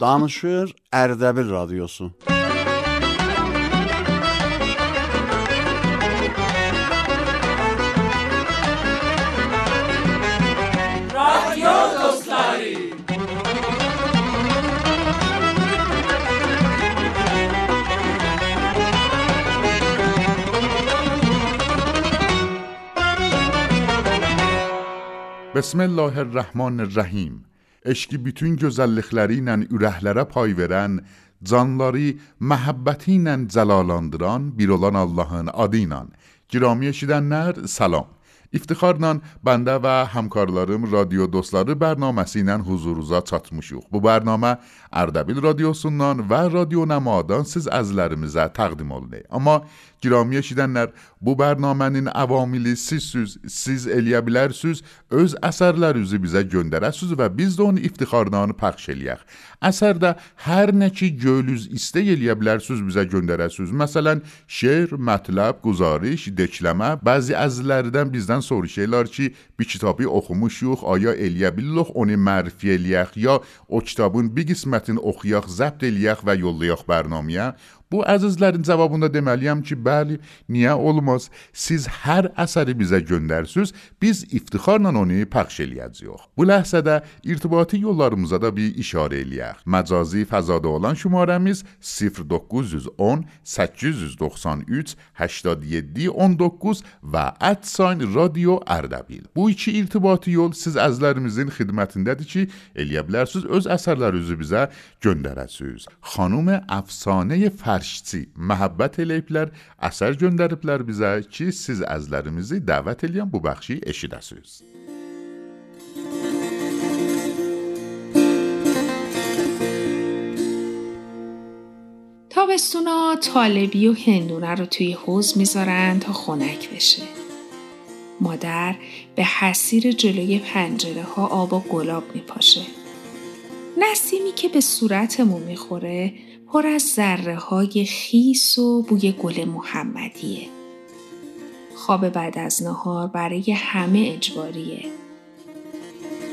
Danışır Erdebil Radyosu. Radyo dostları. Bismillahirrahmanirrahim. Eşki bütün gözəllikləri ilə ürəklərə pay verən, canları məhəbbəti ilə cəlalandıran bir olan Allahın adı ilə. Girami eşidənlər, salam. İftixarla bəndə və həmkarlarım radio dostları bərnaməsi ilə huzurunuza çatmışıq. Bu bərnamə Ərdəbil radiosundan və Radio Nəmadan siz əzlərimizə təqdim olunur. Amma Girami eşidənlər, bu bərnamənin əvamili sizsüz, siz eləyə bilərsiniz, öz əsərlərinizi bizə göndərəsiniz və biz də onu iftixarla pəxş eləyək. Əsərdə hər nə ki gölüz istə eləyə bilərsiniz bizə göndərəsiniz. Məsələn, şeir, mətləb, quzarış, dekləmə, bəzi əzlərdən bizdən soruşurlar ki, bir kitabı oxumuşuq, aya eləyə bilirik onu mərfi eləyək ya o kitabın bir qismətini oxuyaq, zəbt eləyək və yollayaq bərnaməyə. Bu əzizlərin cavabında deməliyəm ki, bəli, niyə olmaz? Siz hər əsəri bizə göndərsiniz, biz iftixarla onu pəxş eləyəcəyik. Bu ləhzədə irtibati yollarımıza da bir işarə eləyək. Məcazi fəzada olan şumarəmiz 0910 893 87 19 və @sign radio Ərdəbil. Bu iki irtibati yol siz əzizlərimizin xidmətindədir ki, eləyə bilərsiniz öz əsərlərinizi bizə göndərəsiniz. Xanım əfsanə fər Fərşçi məhəbbət eləyiblər, əsər göndəriblər bizə ki, siz əzlərimizi dəvət eləyən bu bəxşi eşidəsiniz. تابستونا طالبی و هندونه رو توی حوز می‌ذارن تا خنک بشه. مادر به حسیر جلوی پنجره ها آب و گلاب میپاشه. نسیمی که به صورتمون می‌خوره پر از ذره های خیس و بوی گل محمدیه. خواب بعد از نهار برای همه اجباریه.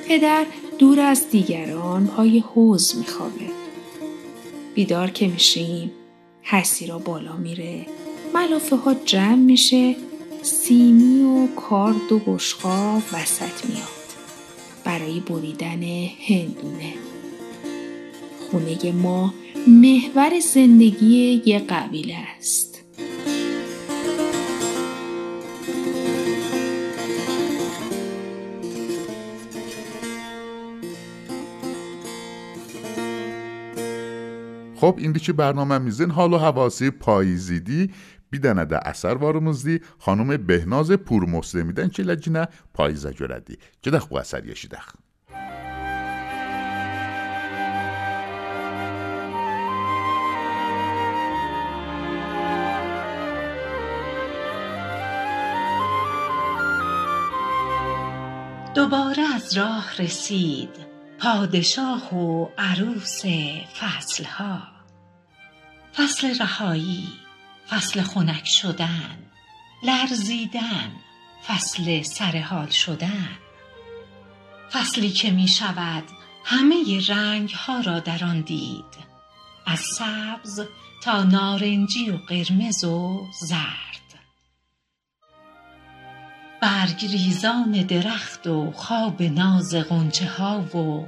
پدر دور از دیگران پای حوز میخوابه. بیدار که میشیم حسی را بالا میره. ملافه ها جمع میشه سیمی و کارد و بشقاب وسط میاد. برای بریدن هندونه. خونه ما محور زندگی یک قبیله است. خب این دیگه برنامه میزین حال و حواسی پاییزیدی بیدنه ده اثر وارموزدی خانم بهناز پور مسلمیدن چه لجینه پاییزه جردی چه دخ بو اثر دوباره از راه رسید پادشاه و عروس فصلها. فصل رهایی فصل خنک شدن لرزیدن فصل سرحال شدن. فصلی که می شود همه رنگ ها را در آن دید از سبز تا نارنجی و قرمز و زرد. برگ ریزان درخت و خواب ناز غنچه ها و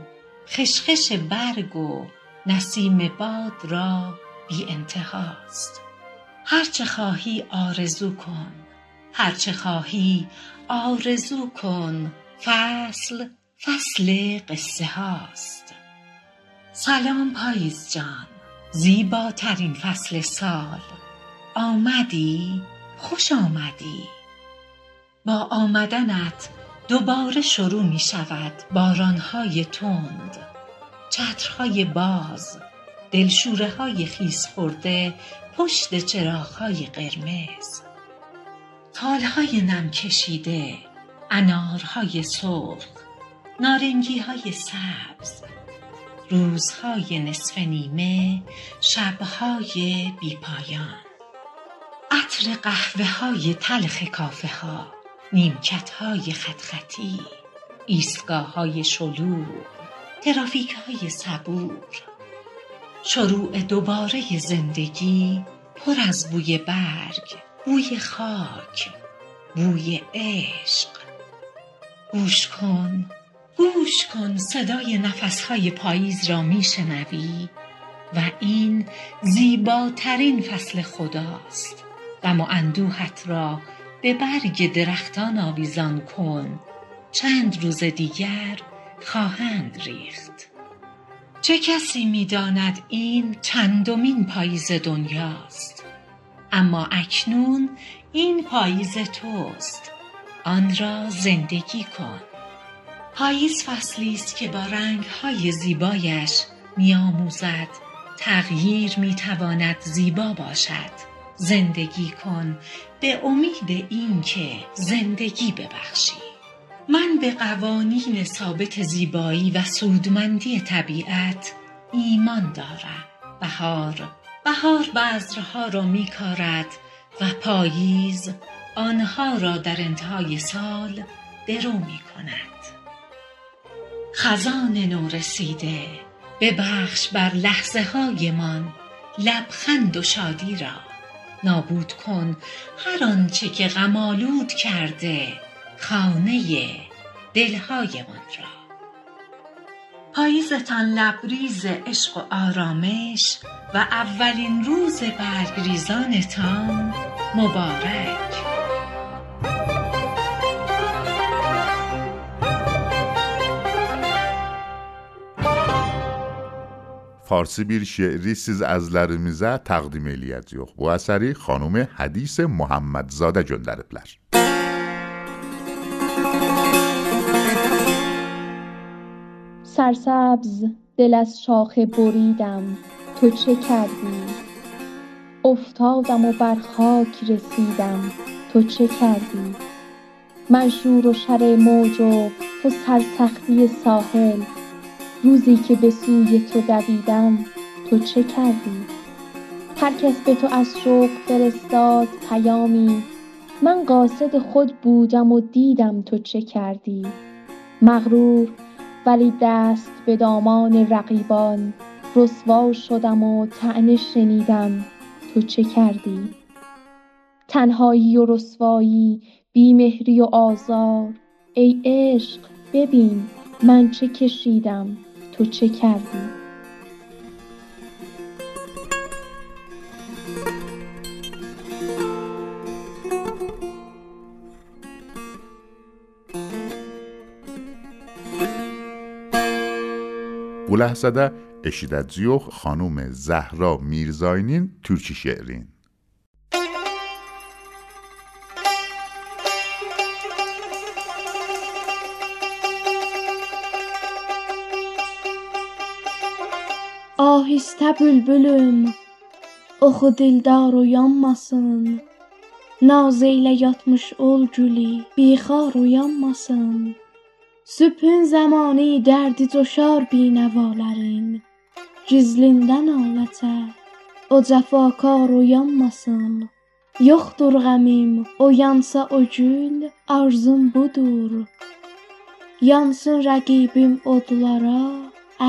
خشخش برگ و نسیم باد را بی انتهاست. هرچه خواهی آرزو کن هرچه خواهی آرزو کن فصل فصل قصه هاست. سلام پاییز جان زیباترین فصل سال. آمدی خوش آمدی. با آمدنت دوباره شروع می شود بارانهای تند چترهای باز دلشوره های خیس خورده پشت چراغهای قرمز. تالهای نم کشیده انارهای سرخ نارنگی های سبز روزهای نصف نیمه شبهای بیپایان. عطر قهوه های تلخ کافه ها نیمکت های خط خطی ایستگاه های شلوغ ترافیک های صبور. شروع دوباره زندگی پر از بوی برگ بوی خاک بوی عشق. گوش کن گوش کن صدای نفسهای پاییز را میشنوی و این زیباترین فصل خداست غم و اندوهت را به برگ درختان آویزان کن. چند روز دیگر خواهند ریخت. چه کسی می‌داند این چندمین پاییز دنیاست؟ اما اکنون این پاییز توست. آن را زندگی کن. پاییز فصلی است که با رنگهای زیبایش میآموزد. تغییر می‌تواند زیبا باشد. زندگی کن. به امید اینکه زندگی ببخشی. من به قوانین ثابت زیبایی و سودمندی طبیعت ایمان دارم. بهار بهار بذرها را میکارد و پاییز آنها را در انتهای سال درو می کند خزان نو رسیده ببخش بر لحظه هایمان لبخند و شادی را. نابود کن هر آنچه که غم کرده خانه دلهایمان را. پاییزتان لبریز عشق و آرامش و اولین روز برگریزانتان مبارک. پارسی بیر شعری سیز از لرمیزه تقدیم الیت یخ بو اثری خانوم حدیث محمد زاده جندر سرسبز دل از شاخ بریدم تو چه کردی؟ افتادم و بر خاک رسیدم تو چه کردی؟ من شور و شر موج و تو سرسختی ساحل روزی که به سوی تو دویدم تو چه کردی؟ هر کس به تو از شوق فرستاد پیامی من قاصد خود بودم و دیدم تو چه کردی. مغرور ولی دست به دامان رقیبان رسوا شدم و طعنه شنیدم تو چه کردی. تنهایی و رسوایی بیمهری و آزار ای عشق ببین من چه کشیدم. تو چه کردی؟ بله زده اشیدت زیوخ خانوم زهرا میرزاینین ترچی شعرین Ahistə bülbülüm, oxu dildar uyanmasın. Naz eylə yatmış ol gülü, bixar uyanmasın. Sübhün zamanı dərdi coşar binəvaların. Gizlindən alətə, o cəfakar uyanmasın. Yoxdur qəmim, o yansa o gül, arzum budur. Yansın rəqibim odlara,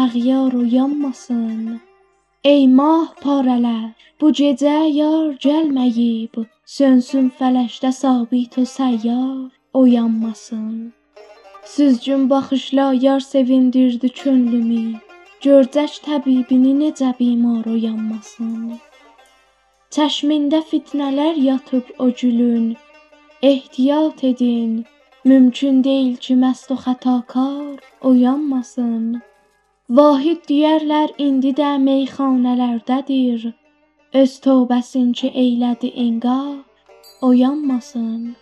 əğyar uyanmasın. Ey mah parələr, bu gecə yar gəlməyib, sönsün fələşdə sabit o səyyar, oyanmasın. Süzgün baxışla yar sevindirdi könlümü. Görcək təbibini necə bimar oyanmasın. Çəşmində fitnələr yatıb o gülün. Ehtiyat edin, mümkün deyil ki, məst o xətakar oyanmasın. Vahid deyərlər indi də meyxanələrdədir. Öz tövbəsin ki eylədi inqar, oyanmasın.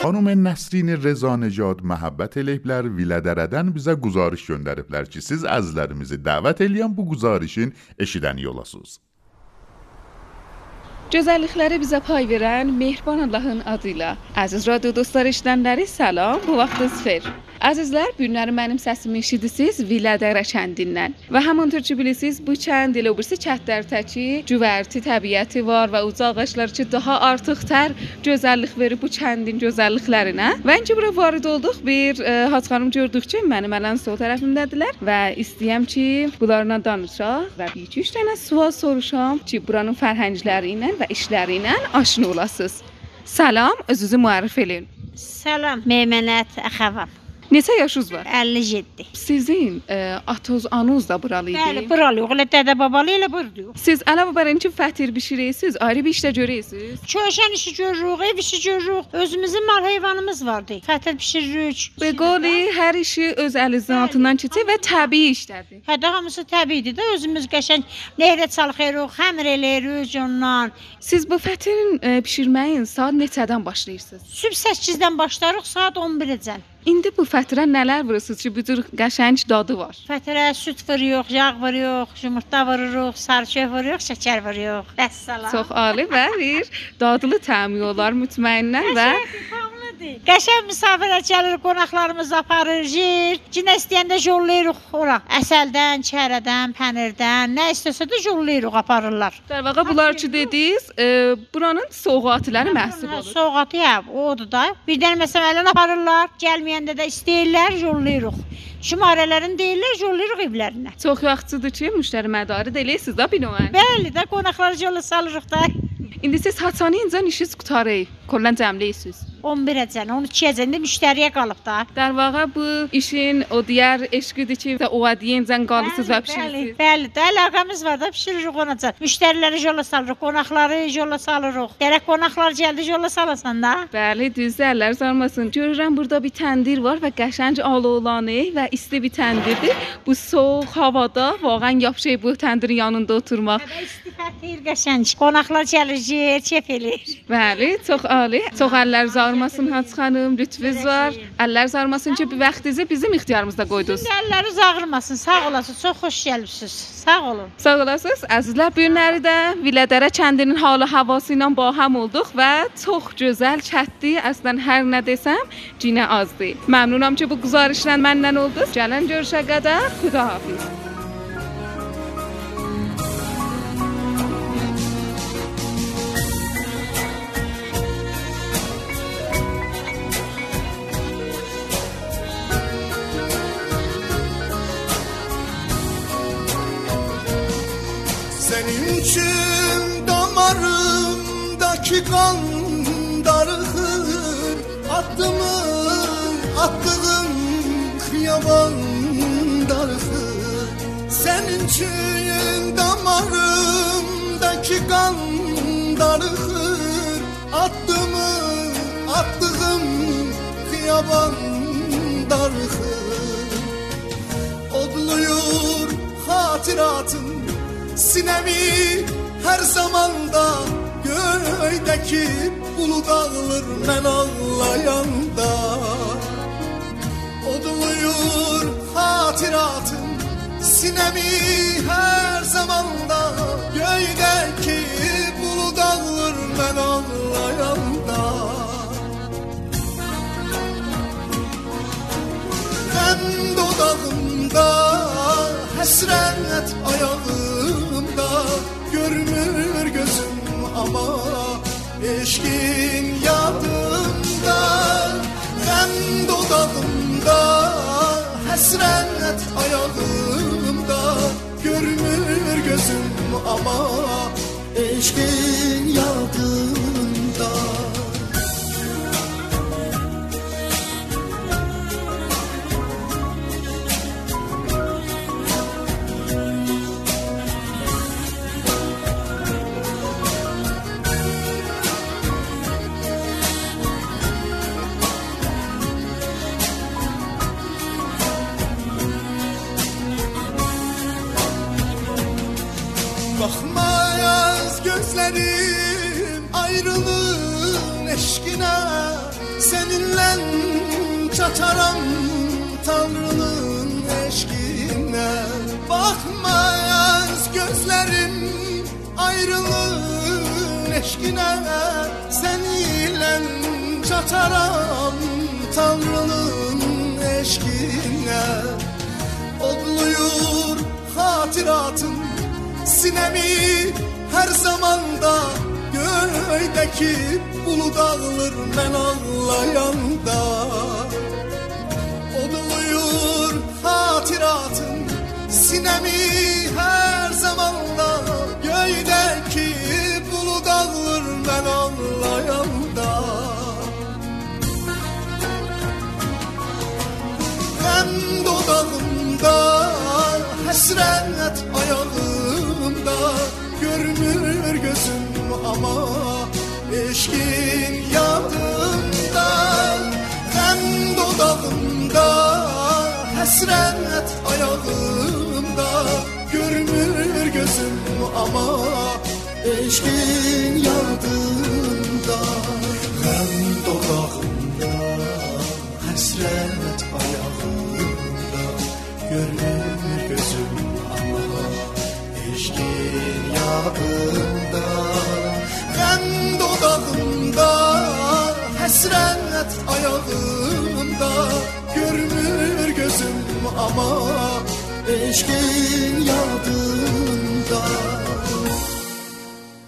Xanım Nəsrin Reza Necad Məhəbbət eləyiblər, Vilədərədən bizə guzarış göndəriblər ki, siz əzlərimizi dəvət eləyən bu guzarışın eşidən yolasınız. Gözəllikləri bizə pay verən Mehriban Allahın adıyla. Əziz radyo dostlar eşidənləri salam, bu vaxtınız xeyir. Əzizlər, günləri mənim səsimi eşidirsiniz Vilədərə kəndindən. Və həmantər ki bilirsiniz, bu kənd elə birisi kəndlərdəki cüvərti təbiəti var və uca ağaclar ki daha artıq tər gözəllik verir bu kəndin gözəlliklərinə. Və incə bura varid olduq, bir e, Hacı xanım gördük ki, mənim ələn sol tərəfimdədirlər və istəyəm ki, bunlarla danışaq və bir iki üç dənə sual soruşam ki, buranın fərhəngləri ilə və işləri ilə aşina olasınız. Salam, özünüzü müərrif edin. Salam, Meymunət Əxəvan. Neçə yaşınız var? 57. Sizin e, atınız, anınız da buralı idi. Bəli, buralıyıq. Elə dədə babalı elə buradayıq. Siz əlavə bər ki, fətir bişirirsiniz, ayrı bir işdə görürsüz. Köşən işi görürük, ev işi görürük. Özümüzün mal heyvanımız vardı. Fətər bişiririk. Be qoli hər işi öz əlinizin altından keçir və təbii işlərdir. Hə də hamısı təbiidir də. Özümüz qəşəng nehrə çalxırıq, xəmir eləyirik ondan. Siz bu fətirin e, bişirməyin saat neçədən başlayırsınız? Sübh 8-dən başlarıq, saat 11-əcən. İndi bu fətirə nələr vurursunuz ki, bu cür qəşəng dadı var? Fətərə süd vururuq, yağ vururuq, yumurta vururuq, sarıçöy vururuq, şəkər vururuq. Vəssalam. Çox ali və bir dadlı təmi olar mütməyindən və Hamlıdır. Qəşəng misafirə gəlir, qonaqlarımız aparır, yeyir. Cinə istəyəndə jollayırıq ora. Əsəldən, çərədən, pənirdən, nə istəsə də jollayırıq, aparırlar. Dar vaqa bunlar ki dediniz, e, buranın soğuqatıları məhsul olur. Soğatı ya, odur da. Bir dənə məsələn aparırlar, gəlməyəndə də istəyirlər, jollayırıq. Şumarələrin deyirlər, jollayırıq evlərinə. Çox yaxşıdır ki, müştəri mədarı da eləyirsiniz da bir növ. Bəli də qonaqları jolla salırıq da. İndi siz haçanı incə işiniz qutarı, kollan cəmləyirsiniz. 11-əcən, 12-əcən də müştəriyə qalıb da. Dar vaqa bu işin o digər eşqidir ki, o adiyincən qalırsınız və Bəli, pişirirsiniz. bəli, də əlaqəmiz var da pişiririk onacan. Müştəriləri jolla salırıq, qonaqları jolla salırıq. Gərək qonaqlar gəldi jolla salasan da. Bəli, düzdür, əllər sarmasın. Görürəm burada bir təndir var və qəşəng alovlanı və isti bir təndirdir. Bu soyuq havada vaqan yapışır bu təndirin yanında oturmaq. Hədə istifədir qəşəng. Qonaqlar gəlir, yer, çep eləyir. Bəli, çox ali. Çox əllər sarmasın Hacı xanım, lütfünüz var. Əllər sarmasın ki, bu vaxtınızı bizim ixtiyarımızda qoydunuz. Şimdi əlləriniz ağrımasın. Sağ olasınız. Çox xoş gəlibsiniz. Sağ olun. Sağ olasınız. Əzizlər, bu günləri də Vilədərə kəndinin halı havası ilə baham olduq və çox gözəl çətdi. Əslən hər nə desəm, cinə azdır. Məmnunam ki, bu güzarışla məndən oldunuz. Gələn görüşə qədər xudahafiz. İçin damarımdaki kan darıkır Attımın attığım kıyaman darıkır Odluyur hatıratın Sinemi her zamanda Göğdeki bulut ağlar ben ağlayanda Odluyur hatıratın Sinemi her zamanda? Göydeki bulut ağır ben anlayanda Ben dodağımda hesret ayağımda. Görünür gözüm ama eşkin yadımda. Ben dodağımda hesret ayağımda gözüm ama Eşkin yadımda Taram Tanrı'nın eşkine Odluyor hatıratın Sinemi her zamanda Göğdeki bulut ağlır men ağlar hasret ayağımda Görmür gözüm ama eşkin yadımda Hem dodağımda hasret ayağımda Görmür gözüm ama eşkin yadımda Hem dodağımda hasret ayağımda Görmür dudağında Gem dudağında Hesret ayağımda. Görmür gözüm ama Eşkin yadında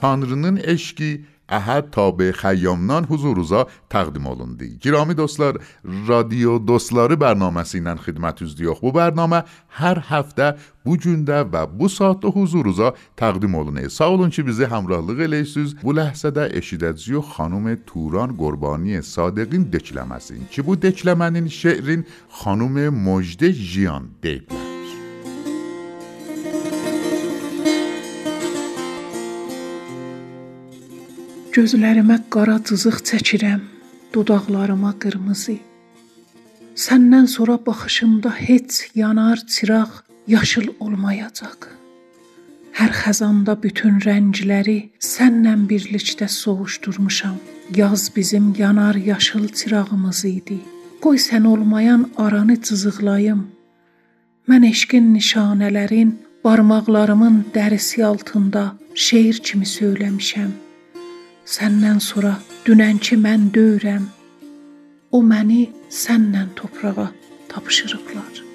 Tanrı'nın eşki احد تا به خیامنان حضور روزا تقدیم آلوندی. گرامی دوستلار رادیو دوستلاری برنامه سینن خدمت از دیوخ بو برنامه هر هفته بو جنده و بو ساعت حضور روزا تقدیم آلونه سا اولون که بیزی همراه لغی لیسیز بو لحظه ده اشیده زیو خانوم توران گربانی صادقین دکلمه سین که بو دکلمه؟ نین شعرین خانوم مجده جیان دیبلن Gözlərimə qara cızıq çəkirəm, dodaqlarıma qırmızı. Səndən sonra baxışımda heç yanar çıraq yaşıl olmayacaq. Hər xəzanda bütün rəngləri sənlə birlikdə soğuşdurmuşam. Yaz bizim yanar yaşıl çırağımız idi. Qoy sən olmayan aranı cızıqlayım. Mən eşqin nişanələrin barmaqlarımın dərisi altında şeir kimi söyləmişəm. Səndən sonra dünənki mən deyirəm. O məni sənlə torpağa tapşırıblar.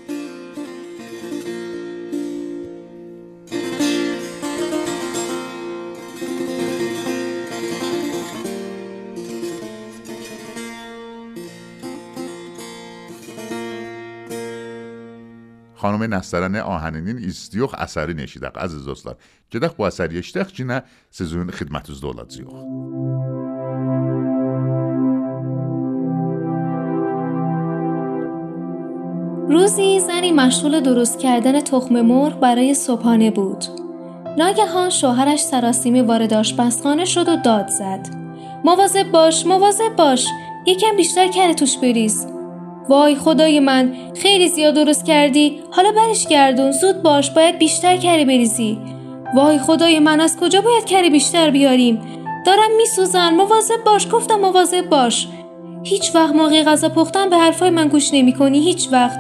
Xanım Nəstərəni Ahəninin istiyox əsəri eşidək əziz dostlar. Gedək bu əsəri eşidək ki, nə sizin xidmətinizdə olacağıq. روزی زنی مشغول درست کردن تخم مرغ برای صبحانه بود. ناگهان شوهرش سراسیمه وارد آشپزخانه شد و داد زد. مواظب باش، مواظب باش. یکم بیشتر کره توش بریز. وای خدای من خیلی زیاد درست کردی. حالا برش گردون زود باش باید بیشتر کره بریزی. وای خدای من از کجا باید کره بیشتر بیاریم؟ دارم میسوزن مواظب باش گفتم مواظب باش. هیچ وقت موقع غذا پختن به حرفای من گوش نمی کنی هیچ وقت.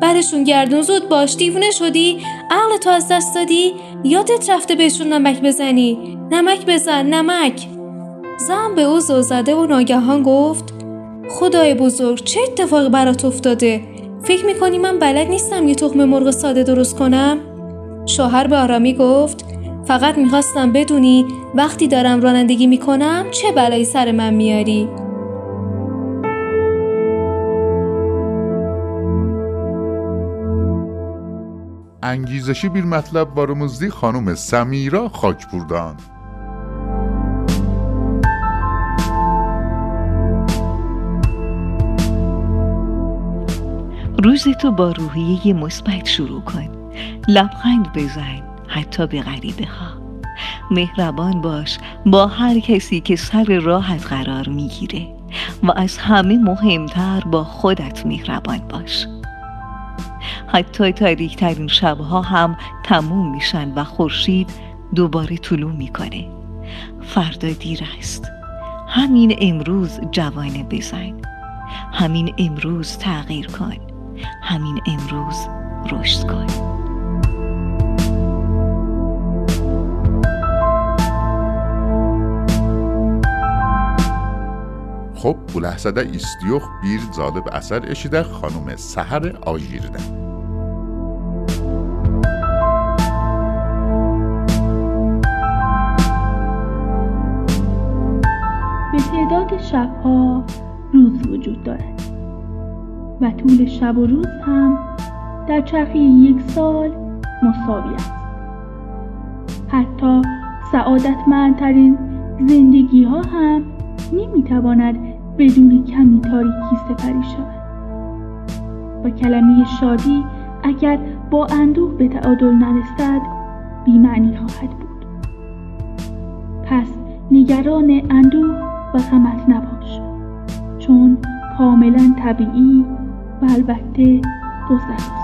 برشون گردون زود باش دیوونه شدی؟ عقل تو از دست دادی؟ یادت رفته بهشون نمک بزنی؟ نمک بزن نمک. زن به او زده و ناگهان گفت خدای بزرگ چه اتفاقی برات افتاده فکر می‌کنی من بلد نیستم یه تخم مرغ ساده درست کنم شوهر به آرامی گفت فقط می‌خواستم بدونی وقتی دارم رانندگی می‌کنم چه بلایی سر من میاری انگیزشی bir mətləb varımızdı xanım Səmira Xakburdan. روز تو با روحیه مثبت شروع کن. لبخند بزن حتی به غریبه ها. مهربان باش با هر کسی که سر راحت قرار می‌گیره. و از همه مهمتر با خودت مهربان باش. حتی تاریکترین شبها هم تموم میشن و خورشید دوباره طلوع می‌کنه. فردا دیر است. همین امروز جوانه بزن. همین امروز تغییر کن. همین امروز رشد کن خب بو لحظه ایستیوخ بیر زاده به اثر اشیده خانم سهر آجیرده به تعداد شبها روز وجود دارد. و طول شب و روز هم در چرخه یک سال مساوی است. حتی سعادتمندترین زندگی ها هم نمی‌تواند بدون کمی تاریکی سپری شود. و کلمه شادی اگر با اندوه به تعادل نرسد بیمعنی خواهد بود. پس نگران اندوه و غمت نباش چون کاملا طبیعی و البته دوستان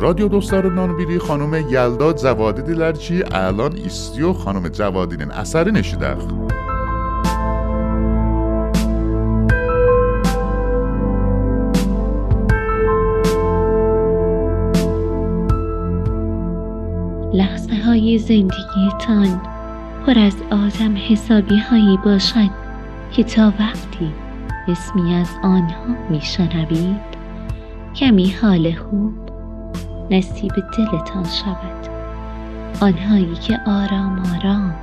رادیو دوستار نانویری خانم یلداد جوادی دیلرچی الان ایستیو خانم جوادین اثری نشیده لحظه های زندگیتان پر از آدم حسابی هایی باشد که تا وقتی اسمی از آنها میشنوید کمی حال خوب نصیب دلتان شود. آنهایی که آرام آرام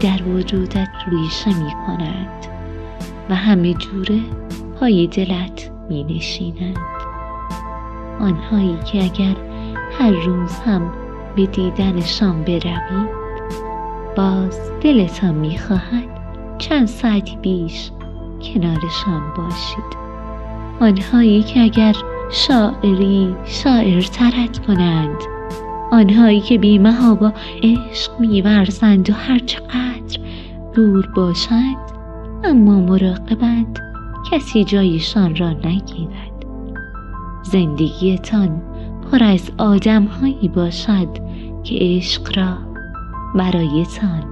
در وجودت ریشه می کنند و همه جوره پای دلت می نشینند آنهایی که اگر هر روز هم به دیدنشان بروید باز دلتان می‌خواهد چند ساعت بیش کنارشان باشید. آنهایی که اگر شاعری شاعرترت کنند آنهایی که بیمه با عشق میورزند و هرچقدر دور باشند اما مراقبند کسی جایشان را نگیرد. زندگیتان پر از آدم هایی باشد که عشق را برایتان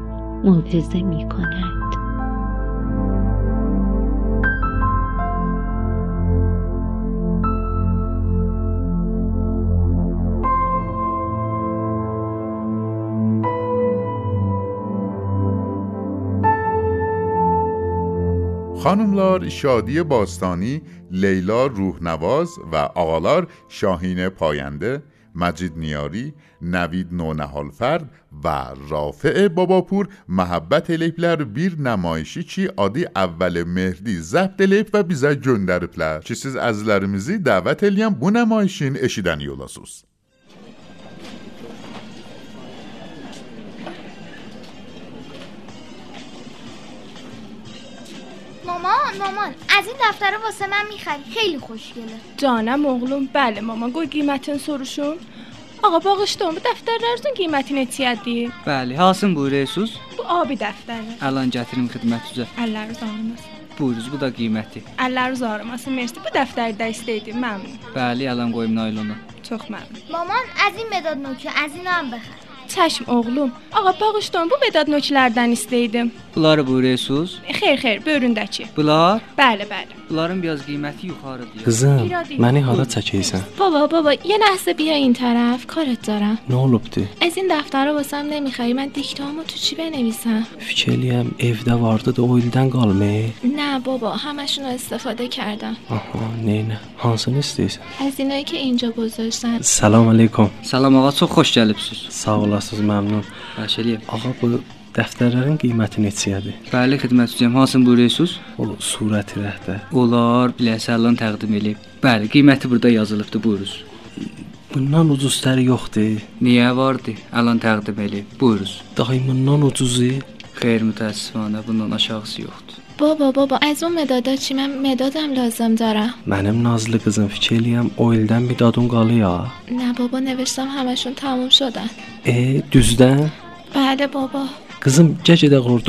موعظه می کنند خانم شادی باستانی، لیلا روحنواز و آقالار شاهین پاینده، مجید نیاری، نوید نونهالفرد و رافع باباپور محبت لیپلر بیر نمایشی چی آدی اول مهدی زبد لیپ و بیزای جندر پلر چیسیز از لرمزی دعوت الیم بو نمایشین اشیدن یولاسوست. مامان مامان از این دفتر واسه من میخری خیلی خوشگله Canım oğlum, bəli mama, qoy qiymətini soruşum. Ağa bağışlayın, bu dəftərlərinizin qiyməti neçədir? Bəli, hansını buyuruyorsunuz? Bu abi dəftəri. Əlan gətirim xidmətinizə. Əlləriniz ağrımasın. Buyurunuz, bu da qiyməti. Əlləriniz ağrımasın. Mersi. Bu dəftəri də istəydim, məmnun. Bəli, əlan qoyum naylonu. Çox məmnun. مامان از این مداد نوکی از این هم بخر Çəşm oğlum. Ağa bağışlayın, bu medad nöklərdən istəydim. Bunları buyuruyorsunuz? Xeyr, xeyr, buyurundakı. Bunlar? Bəli, bəli. Bunların biraz qiyməti yuxarıdır. Qızım, İradi. məni hara çəkəysən? بابا بابا یه لحظه بیا این طرف کارت دارم Nə olubdu? از این دفتر رو واسم نمی‌خوای من دیکتامو تو چی بنویسم Fikir eləyəm, evdə vardı da o ildən qalmır. نه بابا همشون رو استفاده کردم Aha, neynə? Hansını istəyirsən? از اینایی که اینجا گذاشتن Salam aleykum. Salam ağa, çox xoş gəlibsiz. Sağ olasınız, məmnun. Eləyirəm. Ağa bu dəftərlərin qiyməti neçədir? Bəli, xidmət üzrəyəm. Hansını buyuruyorsunuz? O surəti rəhdər. Onlar biləsəllan təqdim eləyib. Bəli, qiyməti burada yazılıbdı, buyurunuz. Bundan ucuzları yoxdur. Niyə vardı? Əlan təqdim eləyib. Buyurunuz. Daimından ucuzu. Xeyr, mütəəssifanə, bundan aşağısı yoxdur. بابا بابا از اون مدادا چی من مدادم لازم دارم Mənim nazlı qızım fikir eləyəm, o ildən bir dadun qalıyor. نه بابا نوشتم همشون تموم شدن E, düzdən? بله بابا Qızım, gəl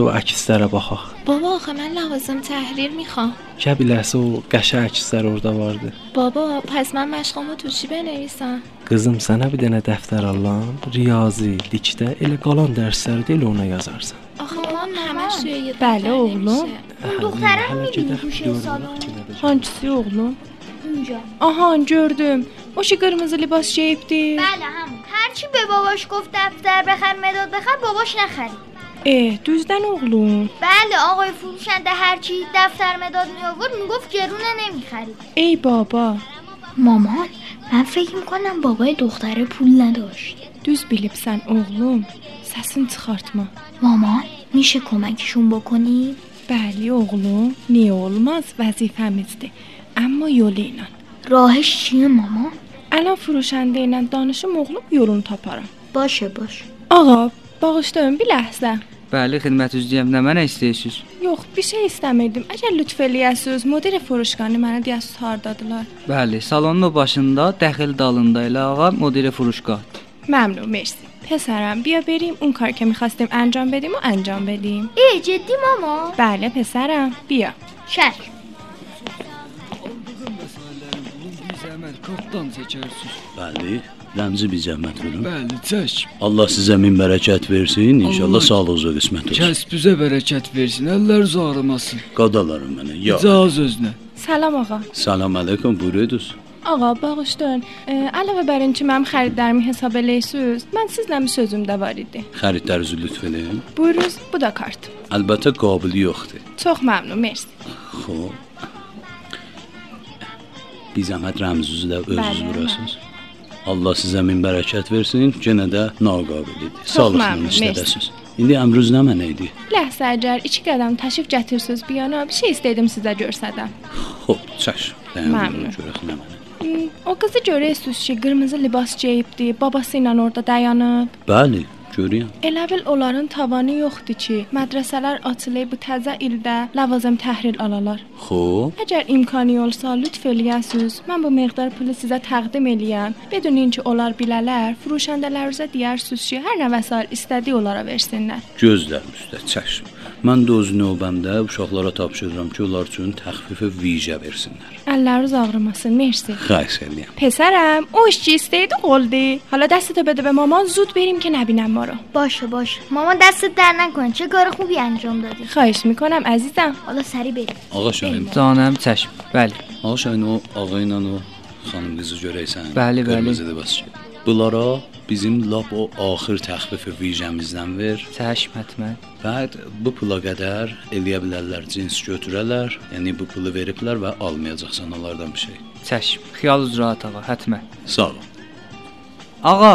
o əkslərə baxaq. بابا آخه من لوازم تحریر می‌خوام Gəl biləsə o qəşəng əkslər orada vardı. بابا پس من مشقامو تو چی بنویسم Qızım, sənə bir dənə dəftər alam, riyazi, dikdə elə qalan dərsləri də elə ona yazarsan. آخه مامان همش توی یه بله دفتر oğlum. نمیشه. اون دختره رو Hələ می‌بینی gedək گوشه görünək سالن ki, nə də- Hangisi oğlum? اونجا Aha, gördüm. O که قرمز لباس geyibdi. بله همون هرچی به باباش گفت دفتر بخر مداد بخر باباش نخرید اه دوزدن اغلوم بله آقای فروشنده هرچی دفتر مداد می آورد می گفت گرونه نمی خرید ای بابا. مامان من فکر می کنم بابای دختر پول نداشت. دوز بیلیب سن اغلوم سسن تخارت ما. مامان میشه کمکشون بکنی؟ بله اغلوم نی اولماز وزیفه مزده اما یولی راهش چیه مامان؟ الان فروشنده اینان دانش مغلوب یولون تا پارم باشه باشه آقا bağışlayın bir ləhzə. Bəli, xidmət üzrəyəm. Nə mənə istəyirsiniz? Yox, bir şey istəmirdim. Əgər lütf eləyəsiniz, müdir furuşkanı mənə deyəsiz hardadılar. Bəli, salonun o başında, dəxil dalında ilə ağa müdiri furuşka. ممنون مرسی پسرم بیا بریم اون کار که می‌خواستیم انجام بدیم و انجام بدیم ای جدی ماما؟ بله پسرم بیا çəkərsiniz. Bəli, Rəmzi bir zəhmət verin. Bəli, çək. Allah sizə min bərəkət versin. İnşallah sağlığınıza qismət olsun. Kəsbizə bərəkət versin. Əllər zarımasın. Qadalarım mənə. Ya. İcaz özünə. Salam ağa. Salam əleykum. Buyurudunuz. Ağa, bağışlayın. E, əlavə bərin ki, mənim xəridlərimi hesab eləyirsiniz. Mən sizlə bir sözüm də var idi. Xəridlərinizi lütf eləyin. Buyurunuz, bu da kart. Əlbəttə qabili yoxdur. Çox məmnun, mersi. Xoş. Bir zəhmət rəmzinizi də özünüz vurasınız. Allah sizə min bərəkət versin. Yenə də naqabilidir. Sağlıqla məmnun, işlədəsiniz. İndi əmrünüz nə idi? ləhzə əgər iki qədəm təşrif gətirsiniz bir yana bir şey istəydim sizə göstərsəm Xoş, çəş. Məmnun. Görək nə mənə. Hmm, o qızı görürsüz ki qırmızı libas geyibdi babası ilə orada dayanıb Bəli, görürəm. Elə bil onların tavanı yoxdur ki, mədrəsələr açılıb bu təzə ildə ləvazım təhril alalar. Xoş. Əgər imkanı olsa, lütf eləyəsiniz. Mən bu miqdar pulu sizə təqdim eləyəm. Bedünin ki, onlar bilələr, furuşəndələrinizə deyərsiniz ki, hər nə vəsail istədiyi onlara versinlər. Gözlərim üstə çəşm. Mən də öz növbəmdə uşaqlara tapşırıram ki, onlar üçün təxfifi vicə versinlər. Əlləriniz ağrımasın. Mersi. Xahiş edirəm. پسرم o işçi istəydi oldu. Hala dəstə بده به مامان زود بریم که نبینم ما رو. باشه باشه مامان دستت در نکن چه کار خوبی انجام دادی خواهش می‌کنم عزیزم. حالا سری بریم Ağa Şahin. Canım çəkm. Bəli. Ağa Şahin o ağa ilə o xanım qızı görəysən. Bəli, bəli. Qırmızı libasçı. Bunlara bizim lap o axır təxfifi vicəmizdən ver. Çəkm hətmən. Bəd bu pula qədər eləyə bilərlər cins götürərlər. Yəni bu pulu veriblər və almayacaqsan onlardan bir şey. Çəkm. Xiyalınız rahat ağa, hətmən. Sağ ol. Ağa,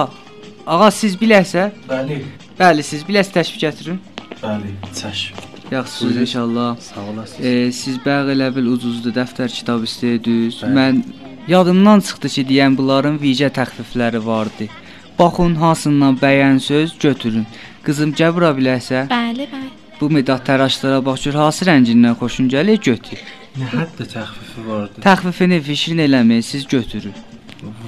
ağa siz biləsə? Bəli. Bəli, siz biləs təşrif gətirin. Bəli, çəş. Yaxşısınız inşallah. Sağ olasınız. E, siz bəğ elə bil ucuzdur dəftər kitab istəyirdiniz. Mən Yadımdan çıxdı ki, deyən bunların vicə təxfifləri vardı. Baxın hansından bəyən söz götürün. Qızım Cəbra biləsə? Bəli, bəli. Bu medal təraşlara baxır, hansı rəngindən xoşun gəlir, götür. Nə həddə təxfifi vardı? Təxfifini fişrin eləməyin, siz götürün.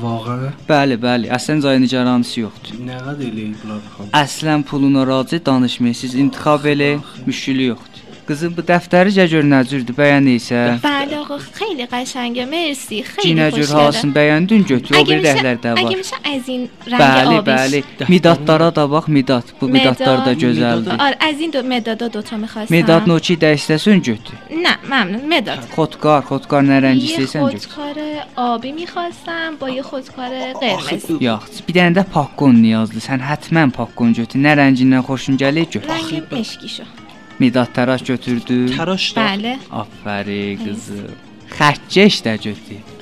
Vağı? Bəli, bəli. Əslən cayını garantısı yoxdur. Nə qəd eləyib bunlar xan? Əslən puluna razı danışmayın. Siz intiqab elə, müşkülü yoxdur. Qızım bu dəftəri gör nə cürdür, bəyənirsə. Bəli. بله آقا خیلی قشنگه. مرسی. خیلی جینا جور هاسن بیندون جوت رو بیر دهلر ده بار اگه میشه از این رنگ بله بله. می‌داد دارا دا باق می‌داد بو می‌داد دار دا جزل دی آر از این دو میدادا دوتا می‌خواستم. می‌داد نوچی دستسون جوتی. نه ممنون. می‌داد. خودکار خودکار نرنجی سیسن جوت یه خودکار آبی می‌خواستم با یه خودکار قرمز. یاخت. بیدن ده پاکون نیازلی سن حتما پاکون جوتی نرنجی نخوشون جلی جوت Midat təraş götürdü. Təraş da. Bəli. Afərin qızı. Xərckeş də götürdü.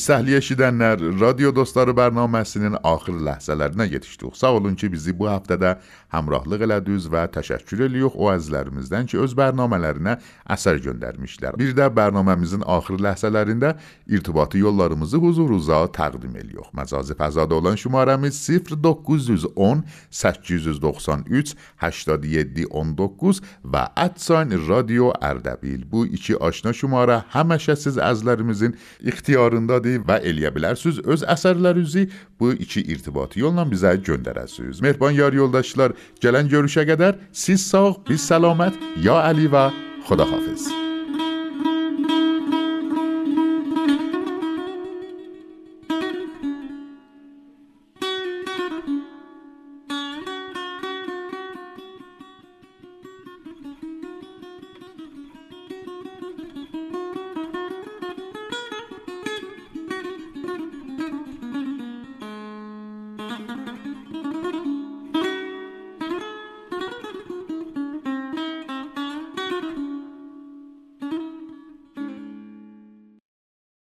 Səhliyə eşidənlər, radio dostları bərnaməsinin axır ləhzələrinə yetişdik. Sağ olun ki, bizi bu həftədə həmrahlıq elədiniz və təşəkkür edirik o əzizlərimizdən ki, öz bərnamələrinə əsər göndərmişlər. Bir də bərnaməmizin axır ləhzələrində irtibatı yollarımızı huzurunuza təqdim edirik. Məcazi fəzada olan şumarəmiz 0910 893 8719 və @sign radio Ərdəbil. Bu iki aşna şumara həmişə siz əzizlərimizin ixtiyarındadır və eləyə bilərsiniz öz əsərlərinizi bu iki irtibati yolla bizə göndərəsiniz. Mehriban yar yoldaşlar, gələn görüşə qədər siz sağ, biz səlamət, ya Əli və Xudahafiz.